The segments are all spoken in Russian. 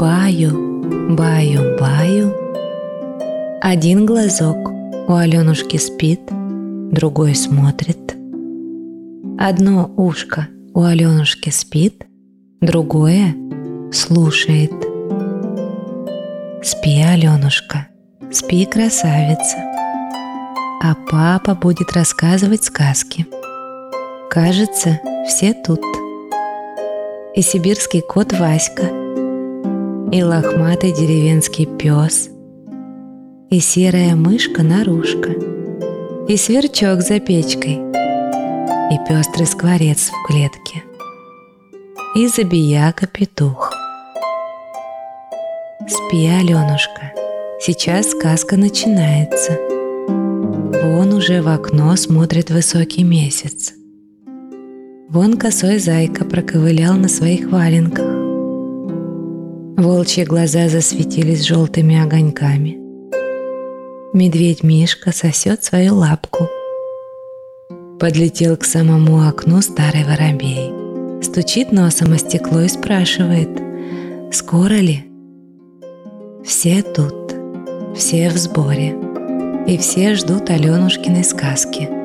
Баю, баю, баю. Один глазок у Аленушки спит, другой смотрит. Одно ушко у Аленушки спит, другое слушает. Спи, Аленушка, спи, красавица. А папа будет рассказывать сказки. Кажется, все тут. И сибирский кот Васька, и лохматый деревенский пес, и серая мышка Нарушка, и сверчок за печкой, и пестрый скворец в клетке, и забияка петух. Спи, Аленушка, сейчас сказка начинается. Вон уже в окно смотрит высокий месяц. Вон косой зайка проковылял на своих валенках. Волчьи глаза засветились желтыми огоньками. Медведь Мишка сосет свою лапку. Подлетел к самому окну старый воробей. Стучит носом о стекло и спрашивает, скоро ли? Все тут, все в сборе, и все ждут Аленушкиной сказки –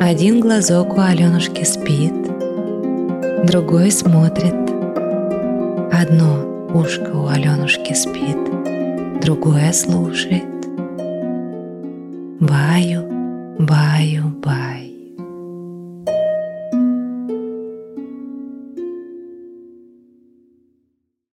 один глазок у Аленушки спит, другой смотрит. Одно ушко у Аленушки спит, другое слушает. Баю, баю, баю.